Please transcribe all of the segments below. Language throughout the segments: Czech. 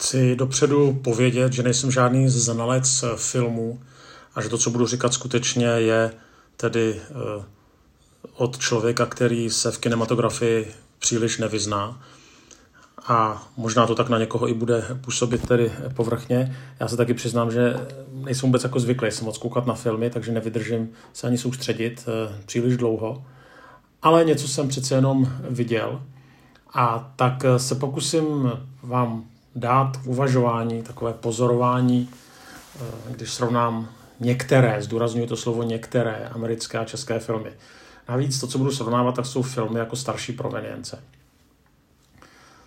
Chci dopředu povědět, že nejsem žádný znalec filmů a že to, co budu říkat skutečně, je tedy eh, od člověka, který se v kinematografii příliš nevyzná. A možná to tak na někoho i bude působit tedy povrchně. Já se taky přiznám, že nejsem vůbec jako zvyklý jsem moc koukat na filmy, takže nevydržím se ani soustředit eh, příliš dlouho. Ale něco jsem přece jenom viděl a tak se pokusím vám dát k uvažování, takové pozorování, eh, když srovnám některé, zdůraznuju to slovo některé americké a české filmy. Navíc to, co budu srovnávat, tak jsou filmy jako starší provenience.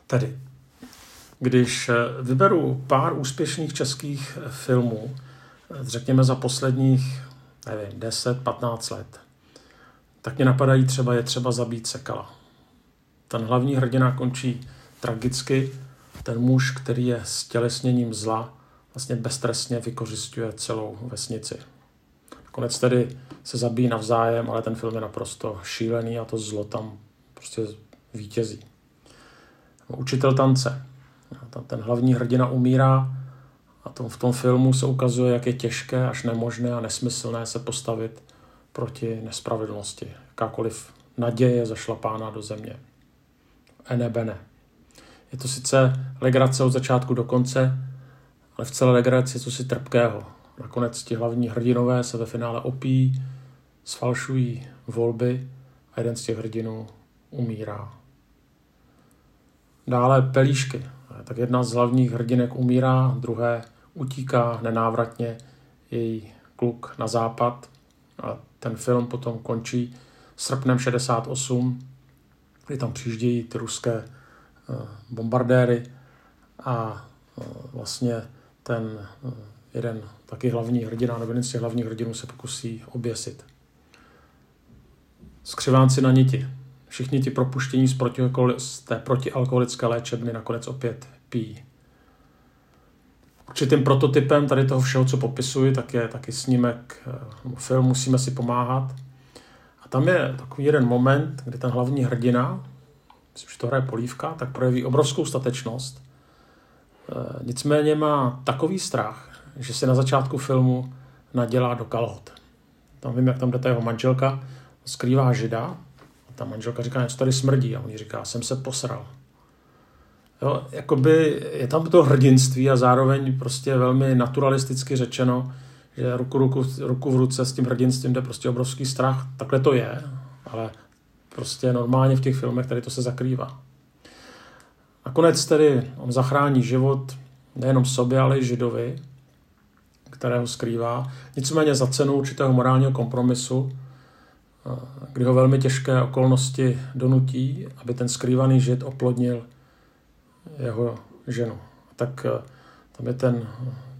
Tedy, když eh, vyberu pár úspěšných českých filmů, eh, řekněme za posledních, nevím, 10-15 let, tak mě napadají třeba, je třeba zabít Sekala. Ten hlavní hrdina končí tragicky, ten muž, který je stělesněním zla, vlastně beztrestně vykořišťuje celou vesnici. Nakonec tedy se zabíjí navzájem, ale ten film je naprosto šílený a to zlo tam prostě vítězí. Učitel tance. Ten hlavní hrdina umírá a tom, v tom filmu se ukazuje, jak je těžké až nemožné a nesmyslné se postavit proti nespravedlnosti. Jakákoliv naděje zašlapána do země. Ene bene. Je to sice legrace od začátku do konce, ale v celé legraci je to si trpkého. Nakonec ti hlavní hrdinové se ve finále opí, sfalšují volby a jeden z těch hrdinů umírá. Dále pelíšky. Tak jedna z hlavních hrdinek umírá, druhé utíká nenávratně její kluk na západ a ten film potom končí srpnem 68, kdy tam přijíždějí ty ruské bombardéry a eh, vlastně ten eh, jeden taky hlavní hrdina, nebo jeden z těch hlavních hrdinů se pokusí oběsit. Skřivánci na niti. Všichni ti propuštění z, z té protialkoholické léčebny nakonec opět pijí. Určitým prototypem tady toho všeho, co popisuji, tak je taky snímek, film Musíme si pomáhat. A tam je takový jeden moment, kdy ten hlavní hrdina, myslím, že to hraje Polívka, tak projeví obrovskou statečnost. E, nicméně má takový strach, že se na začátku filmu nadělá do kalhot. Tam vím, jak tam jde ta jeho manželka, skrývá žida a ta manželka říká, něco tady smrdí a on říká, jsem se posral. Jo, jakoby je tam to hrdinství a zároveň prostě velmi naturalisticky řečeno, že ruku, ruku, ruku v ruce s tím hrdinstvím jde prostě obrovský strach. Takhle to je, ale Prostě normálně v těch filmech tady to se zakrývá. Nakonec tedy on zachrání život nejenom sobě, ale i židovi, kterého skrývá. Nicméně za cenu určitého morálního kompromisu, kdy ho velmi těžké okolnosti donutí, aby ten skrývaný žid oplodnil jeho ženu. Tak tam je ten,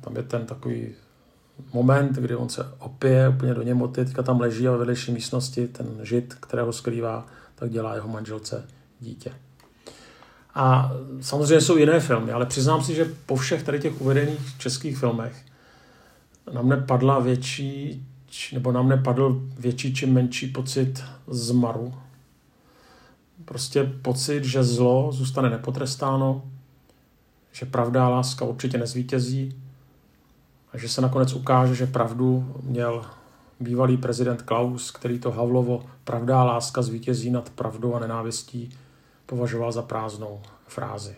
tam je ten takový moment, kdy on se opije úplně do němoty, teďka tam leží a ve vedlejší místnosti ten žid, kterého skrývá, tak dělá jeho manželce dítě. A samozřejmě jsou jiné filmy, ale přiznám si, že po všech tady těch uvedených českých filmech na mne padla větší, nebo na mne padl větší či menší pocit zmaru. Prostě pocit, že zlo zůstane nepotrestáno, že pravda a láska určitě nezvítězí, a že se nakonec ukáže, že pravdu měl bývalý prezident Klaus, který to Havlovo pravda a láska zvítězí nad pravdou a nenávistí považoval za prázdnou frázi.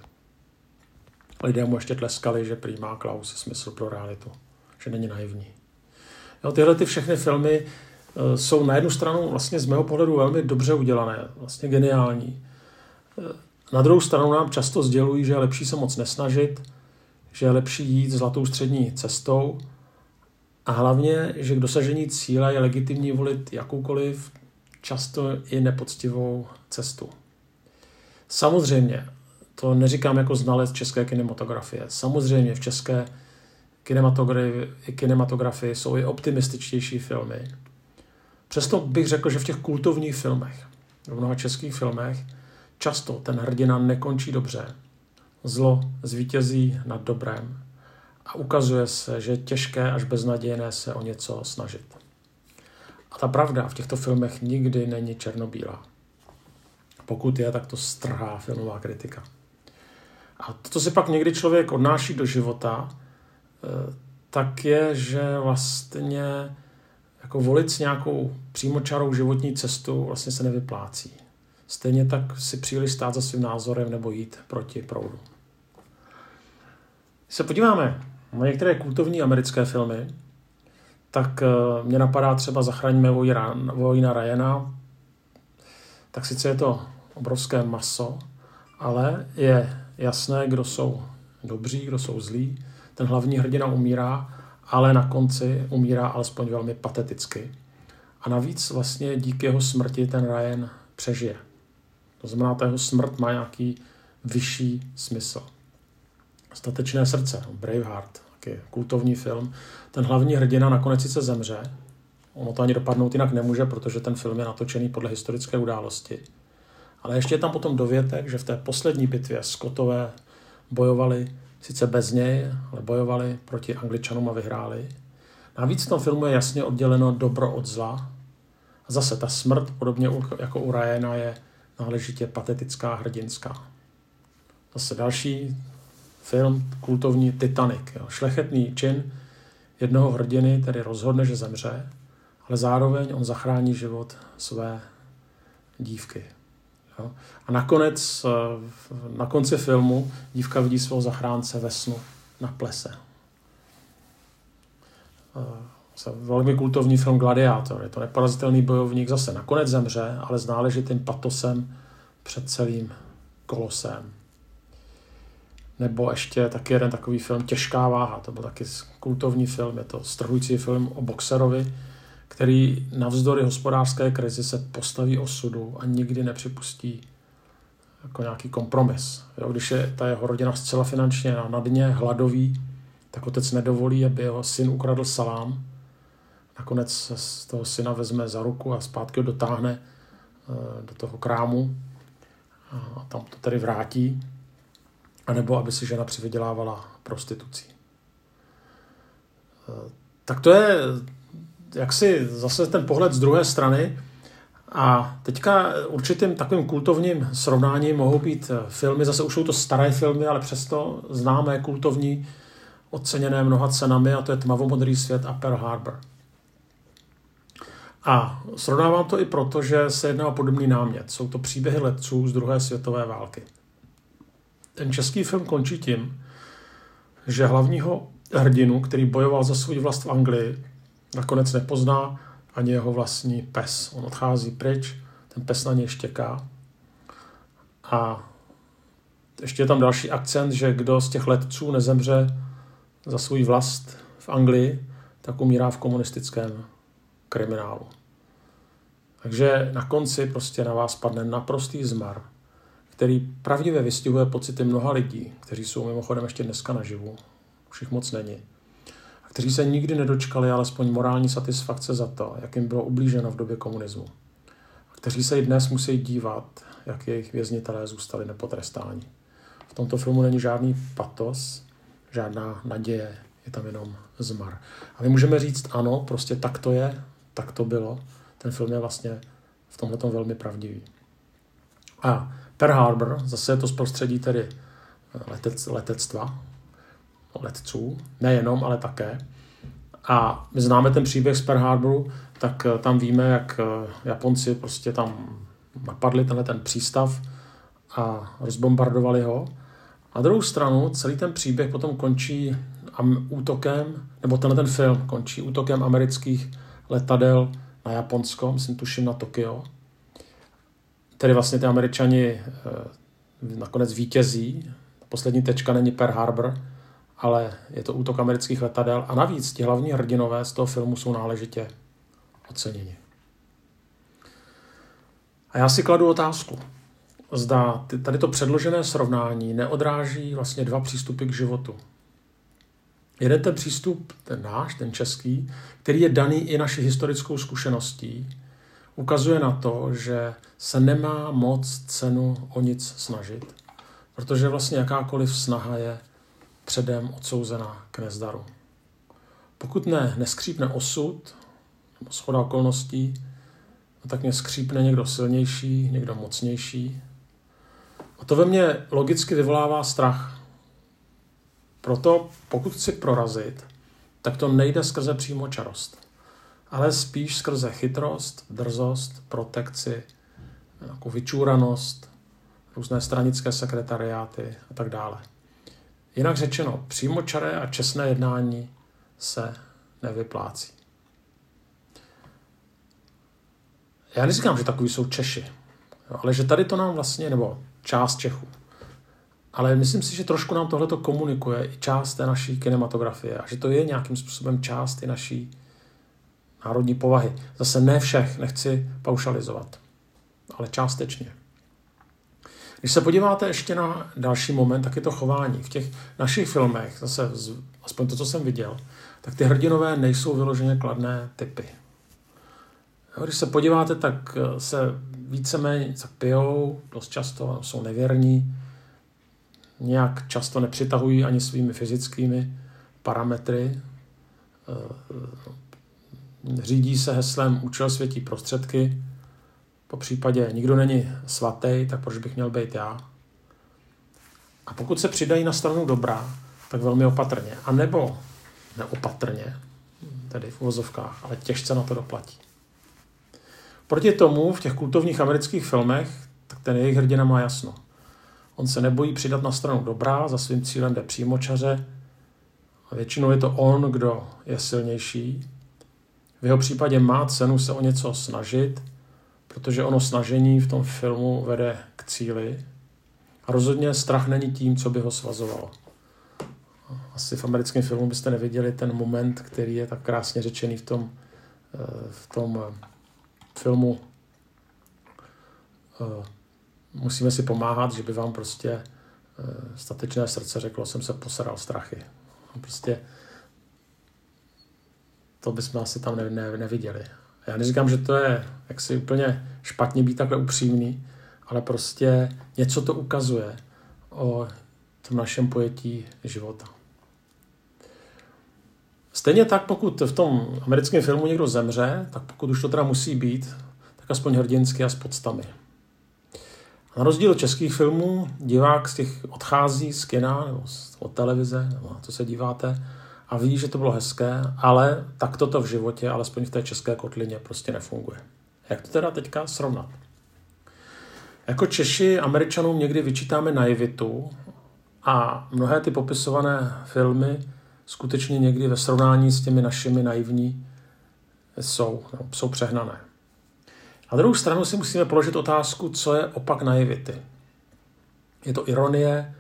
Lidé mu ještě tleskali, že prý Klaus smysl pro realitu, že není naivní. Jo, tyhle ty všechny filmy e, jsou na jednu stranu vlastně z mého pohledu velmi dobře udělané, vlastně geniální. E, na druhou stranu nám často sdělují, že je lepší se moc nesnažit, že je lepší jít zlatou střední cestou a hlavně, že k dosažení cíle je legitimní volit jakoukoliv, často i nepoctivou cestu. Samozřejmě, to neříkám jako znalec české kinematografie. Samozřejmě v české kinematografii, kinematografii jsou i optimističtější filmy. Přesto bych řekl, že v těch kultovních filmech, v mnoha českých filmech, často ten hrdina nekončí dobře zlo zvítězí nad dobrem a ukazuje se, že je těžké až beznadějné se o něco snažit. A ta pravda v těchto filmech nikdy není černobílá. Pokud je, tak to strhá filmová kritika. A to, co si pak někdy člověk odnáší do života, eh, tak je, že vlastně jako volit s nějakou přímočarou životní cestu vlastně se nevyplácí. Stejně tak si příliš stát za svým názorem nebo jít proti proudu. Když se podíváme na některé kultovní americké filmy, tak eh, mě napadá třeba Zachraňme vojna Ryana, tak sice je to obrovské maso, ale je jasné, kdo jsou dobří, kdo jsou zlí. Ten hlavní hrdina umírá, ale na konci umírá alespoň velmi pateticky. A navíc vlastně díky jeho smrti ten Ryan přežije. To znamená, ta jeho smrt má nějaký vyšší smysl. Statečné srdce, Braveheart, taky kultovní film. Ten hlavní hrdina nakonec sice zemře, ono to ani dopadnout jinak nemůže, protože ten film je natočený podle historické události. Ale ještě je tam potom dovětek, že v té poslední bitvě Skotové bojovali sice bez něj, ale bojovali proti Angličanům a vyhráli. Navíc v tom filmu je jasně odděleno dobro od zla. A zase ta smrt, podobně jako u Ryana, je náležitě patetická, hrdinská. Zase další film, kultovní Titanic. Jo. Šlechetný čin jednoho hrdiny tedy rozhodne, že zemře, ale zároveň on zachrání život své dívky. Jo. A nakonec, eh, na konci filmu, dívka vidí svého zachránce ve snu na plese. Eh, velmi kultovní film Gladiátor. Je to neporazitelný bojovník, zase nakonec zemře, ale s náležitým patosem před celým kolosem. Nebo ještě taky jeden takový film Těžká váha, to byl taky kultovní film, je to strhující film o boxerovi, který navzdory hospodářské krizi se postaví osudu a nikdy nepřipustí jako nějaký kompromis. Jo, když je ta jeho rodina zcela finančně na dně, hladový, tak otec nedovolí, aby jeho syn ukradl salám. Nakonec se z toho syna vezme za ruku a zpátky ho dotáhne eh, do toho krámu a tam to tedy vrátí. A nebo aby si žena přivydělávala prostitucí. Eh, tak to je jaksi zase ten pohled z druhé strany. A teďka určitým takovým kultovním srovnáním mohou být filmy, zase už jsou to staré filmy, ale přesto známé kultovní, oceněné mnoha cenami, a to je Tmavomodrý svět a Pearl Harbor. A srovnávám to i proto, že se jedná o podobný námět. Jsou to příběhy letců z druhé světové války. Ten český film končí tím, že hlavního hrdinu, který bojoval za svou vlast v Anglii, nakonec nepozná ani jeho vlastní pes. On odchází pryč, ten pes na něj štěká. A ještě je tam další akcent, že kdo z těch letců nezemře za svůj vlast v Anglii, tak umírá v komunistickém kriminálu. Takže na konci prostě na vás padne naprostý zmar, který pravdivě vystihuje pocity mnoha lidí, kteří jsou mimochodem ještě dneska naživu. Už jich moc není kteří se nikdy nedočkali alespoň morální satisfakce za to, jak jim bylo ublíženo v době komunismu. A kteří se i dnes musí dívat, jak jejich věznitelé zůstali nepotrestáni. V tomto filmu není žádný patos, žádná naděje, je tam jenom zmar. A my můžeme říct, ano, prostě tak to je, tak to bylo. Ten film je vlastně v tomhle velmi pravdivý. A Pearl Harbor, zase je to z prostředí tedy letec, letectva, letců, nejenom, ale také. A my známe ten příběh z Pearl Harboru, tak eh, tam víme, jak eh, Japonci prostě tam napadli tenhle ten přístav a rozbombardovali ho. A druhou stranu celý ten příběh potom končí útokem, nebo tenhle ten film končí útokem amerických letadel na Japonsko, myslím tuším na Tokio. Tedy vlastně ty američani eh, nakonec vítězí. Poslední tečka není Pearl Harbor, ale je to útok amerických letadel a navíc ti hlavní hrdinové z toho filmu jsou náležitě oceněni. A já si kladu otázku. Zda tady to předložené srovnání neodráží vlastně dva přístupy k životu. Jeden ten přístup, ten náš, ten český, který je daný i naší historickou zkušeností, ukazuje na to, že se nemá moc cenu o nic snažit, protože vlastně jakákoliv snaha je předem odsouzena k nezdaru. Pokud ne, neskřípne osud, nebo schoda okolností, no tak mě skřípne někdo silnější, někdo mocnější. A to ve mně logicky vyvolává strach. Proto pokud chci prorazit, tak to nejde skrze přímo čarost, ale spíš skrze chytrost, drzost, protekci, jako vyčúranost, různé stranické sekretariáty a tak dále. Jinak řečeno, přímočaré a čestné jednání se nevyplácí. Já neříkám, že takový jsou Češi, ale že tady to nám vlastně, nebo část Čechů, ale myslím si, že trošku nám tohle komunikuje i část té naší kinematografie a že to je nějakým způsobem část i naší národní povahy. Zase ne všech, nechci paušalizovat, ale částečně. Když se podíváte ještě na další moment, tak je to chování. V těch našich filmech, zase aspoň to, co jsem viděl, tak ty hrdinové nejsou vyloženě kladné typy. Když se podíváte, tak eh, se víceméně pijou, dost často jsou nevěrní, nějak často nepřitahují ani svými fyzickými parametry, eh, řídí se heslem účel světí prostředky, po případě nikdo není svatý, tak proč bych měl být já? A pokud se přidají na stranu dobrá, tak velmi opatrně. A nebo neopatrně, tedy v uvozovkách, ale těžce na to doplatí. Proti tomu v těch kultovních amerických filmech, tak ten jejich hrdina má jasno. On se nebojí přidat na stranu dobrá, za svým cílem jde přímočaře. A většinou je to on, kdo je silnější. V jeho případě má cenu se o něco snažit, protože ono snažení v tom filmu vede k cíli. A rozhodně strach není tím, co by ho svazovalo. Asi v americkém filmu byste neviděli ten moment, který je tak krásně řečený v tom, eh, v tom eh, filmu eh, musíme si pomáhat, že by vám prostě statečné srdce řeklo, jsem se posadal strachy. Prostě to bychom asi tam ne, ne, neviděli. Já neříkám, že to je jaksi úplně špatně být takhle upřímný, ale prostě něco to ukazuje o tom našem pojetí života. Stejně tak, pokud v tom americkém filmu někdo zemře, tak pokud už to teda musí být, tak aspoň hrdinsky a s podstami. Na rozdíl od českých filmů divák z těch odchází z kina nebo od televize, nebo na to se díváte, a ví, že to bylo hezké, ale tak toto v životě, alespoň v té české kotlině, prostě nefunguje. Jak to teda teďka srovnat? Jako Češi Američanům někdy vyčítáme naivitu a mnohé ty popisované filmy skutečně někdy ve srovnání s těmi našimi naivní jsou, no, jsou přehnané. Na druhou stranu si musíme položit otázku, co je opak naivity. Je to ironie,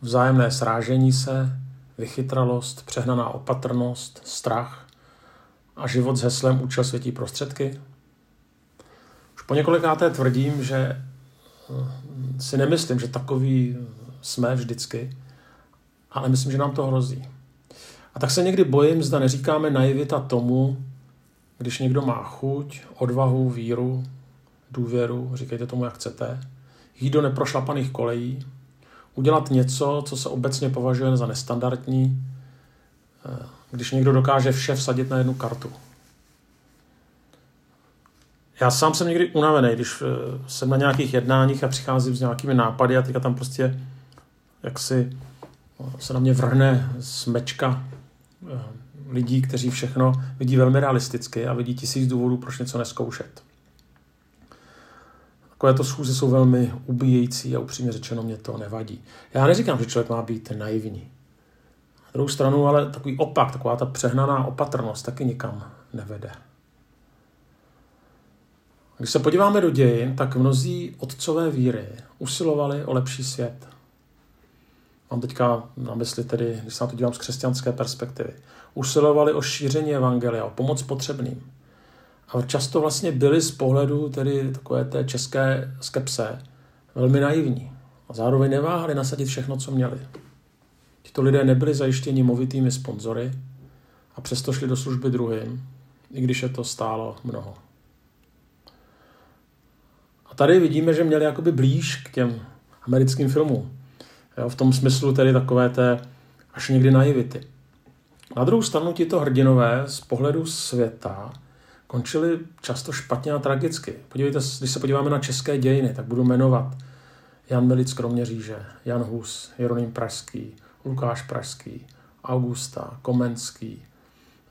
vzájemné srážení se, vychytralost, přehnaná opatrnost, strach a život s heslem účel světí prostředky? Už po několikáté tvrdím, že eh, si nemyslím, že takový jsme vždycky, ale myslím, že nám to hrozí. A tak se někdy bojím, zda neříkáme naivita tomu, když někdo má chuť, odvahu, víru, důvěru, říkejte tomu, jak chcete, jít do neprošlapaných kolejí, udělat něco, co se obecně považuje za nestandardní, eh, když někdo dokáže vše vsadit na jednu kartu. Já sám jsem někdy unavený, když eh, jsem na nějakých jednáních a přicházím s nějakými nápady a teďka tam prostě jak si no, se na mě vrhne smečka eh, lidí, kteří všechno vidí velmi realisticky a vidí tisíc důvodů, proč něco neskoušet. Takovéto schůze jsou velmi ubíjející a upřímně řečeno mě to nevadí. Já neříkám, že člověk má být naivní. Na druhou stranu ale takový opak, taková ta přehnaná opatrnost taky nikam nevede. Když se podíváme do dějin, tak mnozí otcové víry usilovali o lepší svět. Mám teďka na mysli tedy, když se na to dívám z křesťanské perspektivy. Usilovali o šíření evangelia, o pomoc potřebným. A často vlastně byli z pohledu tedy takové té české skepse velmi naivní. A zároveň neváhali nasadit všechno, co měli. Tito lidé nebyli zajištěni movitými sponzory a přesto šli do služby druhým, i když je to stálo mnoho. A tady vidíme, že měli jakoby blíž k těm americkým filmům. Jo, v tom smyslu tedy takové té až někdy naivity. Na druhou stranu tito hrdinové z pohledu světa končily často špatně a tragicky. Podívejte, když se podíváme na české dějiny, tak budu jmenovat Jan Milic Kroměříže, Jan Hus, Jeroným Pražský, Lukáš Pražský, Augusta, Komenský,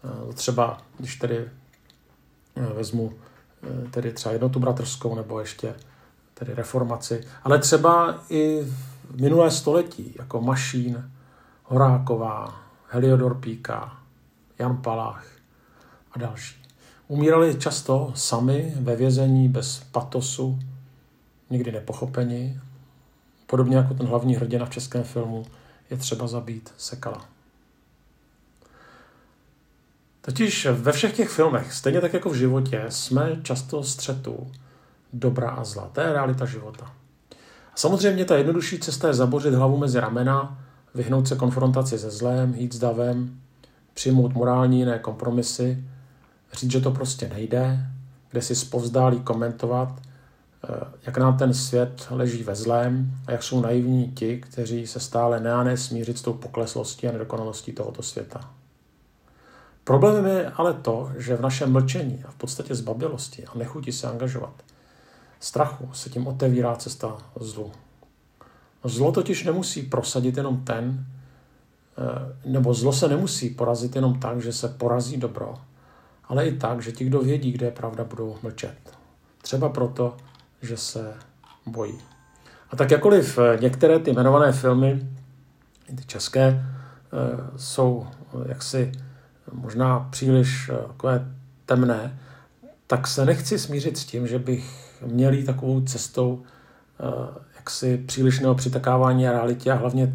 eh, třeba, když tedy eh, vezmu eh, tedy třeba jednotu bratrskou nebo ještě tedy reformaci, ale třeba i v minulé století, jako Mašín, Horáková, Heliodor Píka, Jan Palach a další. Umírali často sami ve vězení bez patosu, nikdy nepochopeni, podobně jako ten hlavní hrdina v českém filmu je třeba zabít Sekala. Totiž ve všech těch filmech, stejně tak jako v životě, jsme často střetu dobra a zla. To je realita života. A samozřejmě ta jednodušší cesta je zabořit hlavu mezi ramena, vyhnout se konfrontaci se zlem, jít s davem, přijmout morální jiné kompromisy, říct, že to prostě nejde, kde si spovzdálí komentovat, eh, jak nám ten svět leží ve zlém a jak jsou naivní ti, kteří se stále neané smířit s tou pokleslostí a nedokonalostí tohoto světa. Problémem je ale to, že v našem mlčení a v podstatě zbabilosti a nechutí se angažovat, strachu se tím otevírá cesta zlu. Zlo totiž nemusí prosadit jenom ten, eh, nebo zlo se nemusí porazit jenom tak, že se porazí dobro, ale i tak, že ti, kdo vědí, kde je pravda, budou mlčet. Třeba proto, že se bojí. A tak jakkoliv eh, některé ty jmenované filmy, ty české, eh, jsou jaksi možná příliš takové temné, tak se nechci smířit s tím, že bych měl jít takovou cestou jaksi přílišného přitakávání a realitě a hlavně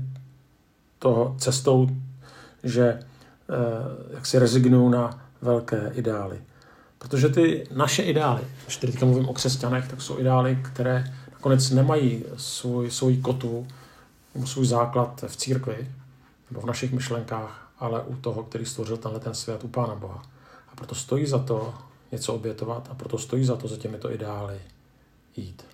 toho cestou, že eh, jak si rezignuju na velké ideály. Protože ty naše ideály, když teďka mluvím o křesťanech, tak jsou ideály, které nakonec nemají svůj, svůj kotvu, svůj základ v církvi nebo v našich myšlenkách, ale u toho, který stvořil tenhle ten svět, u Pána Boha. A proto stojí za to něco obětovat a proto stojí za to za těmito ideály jít.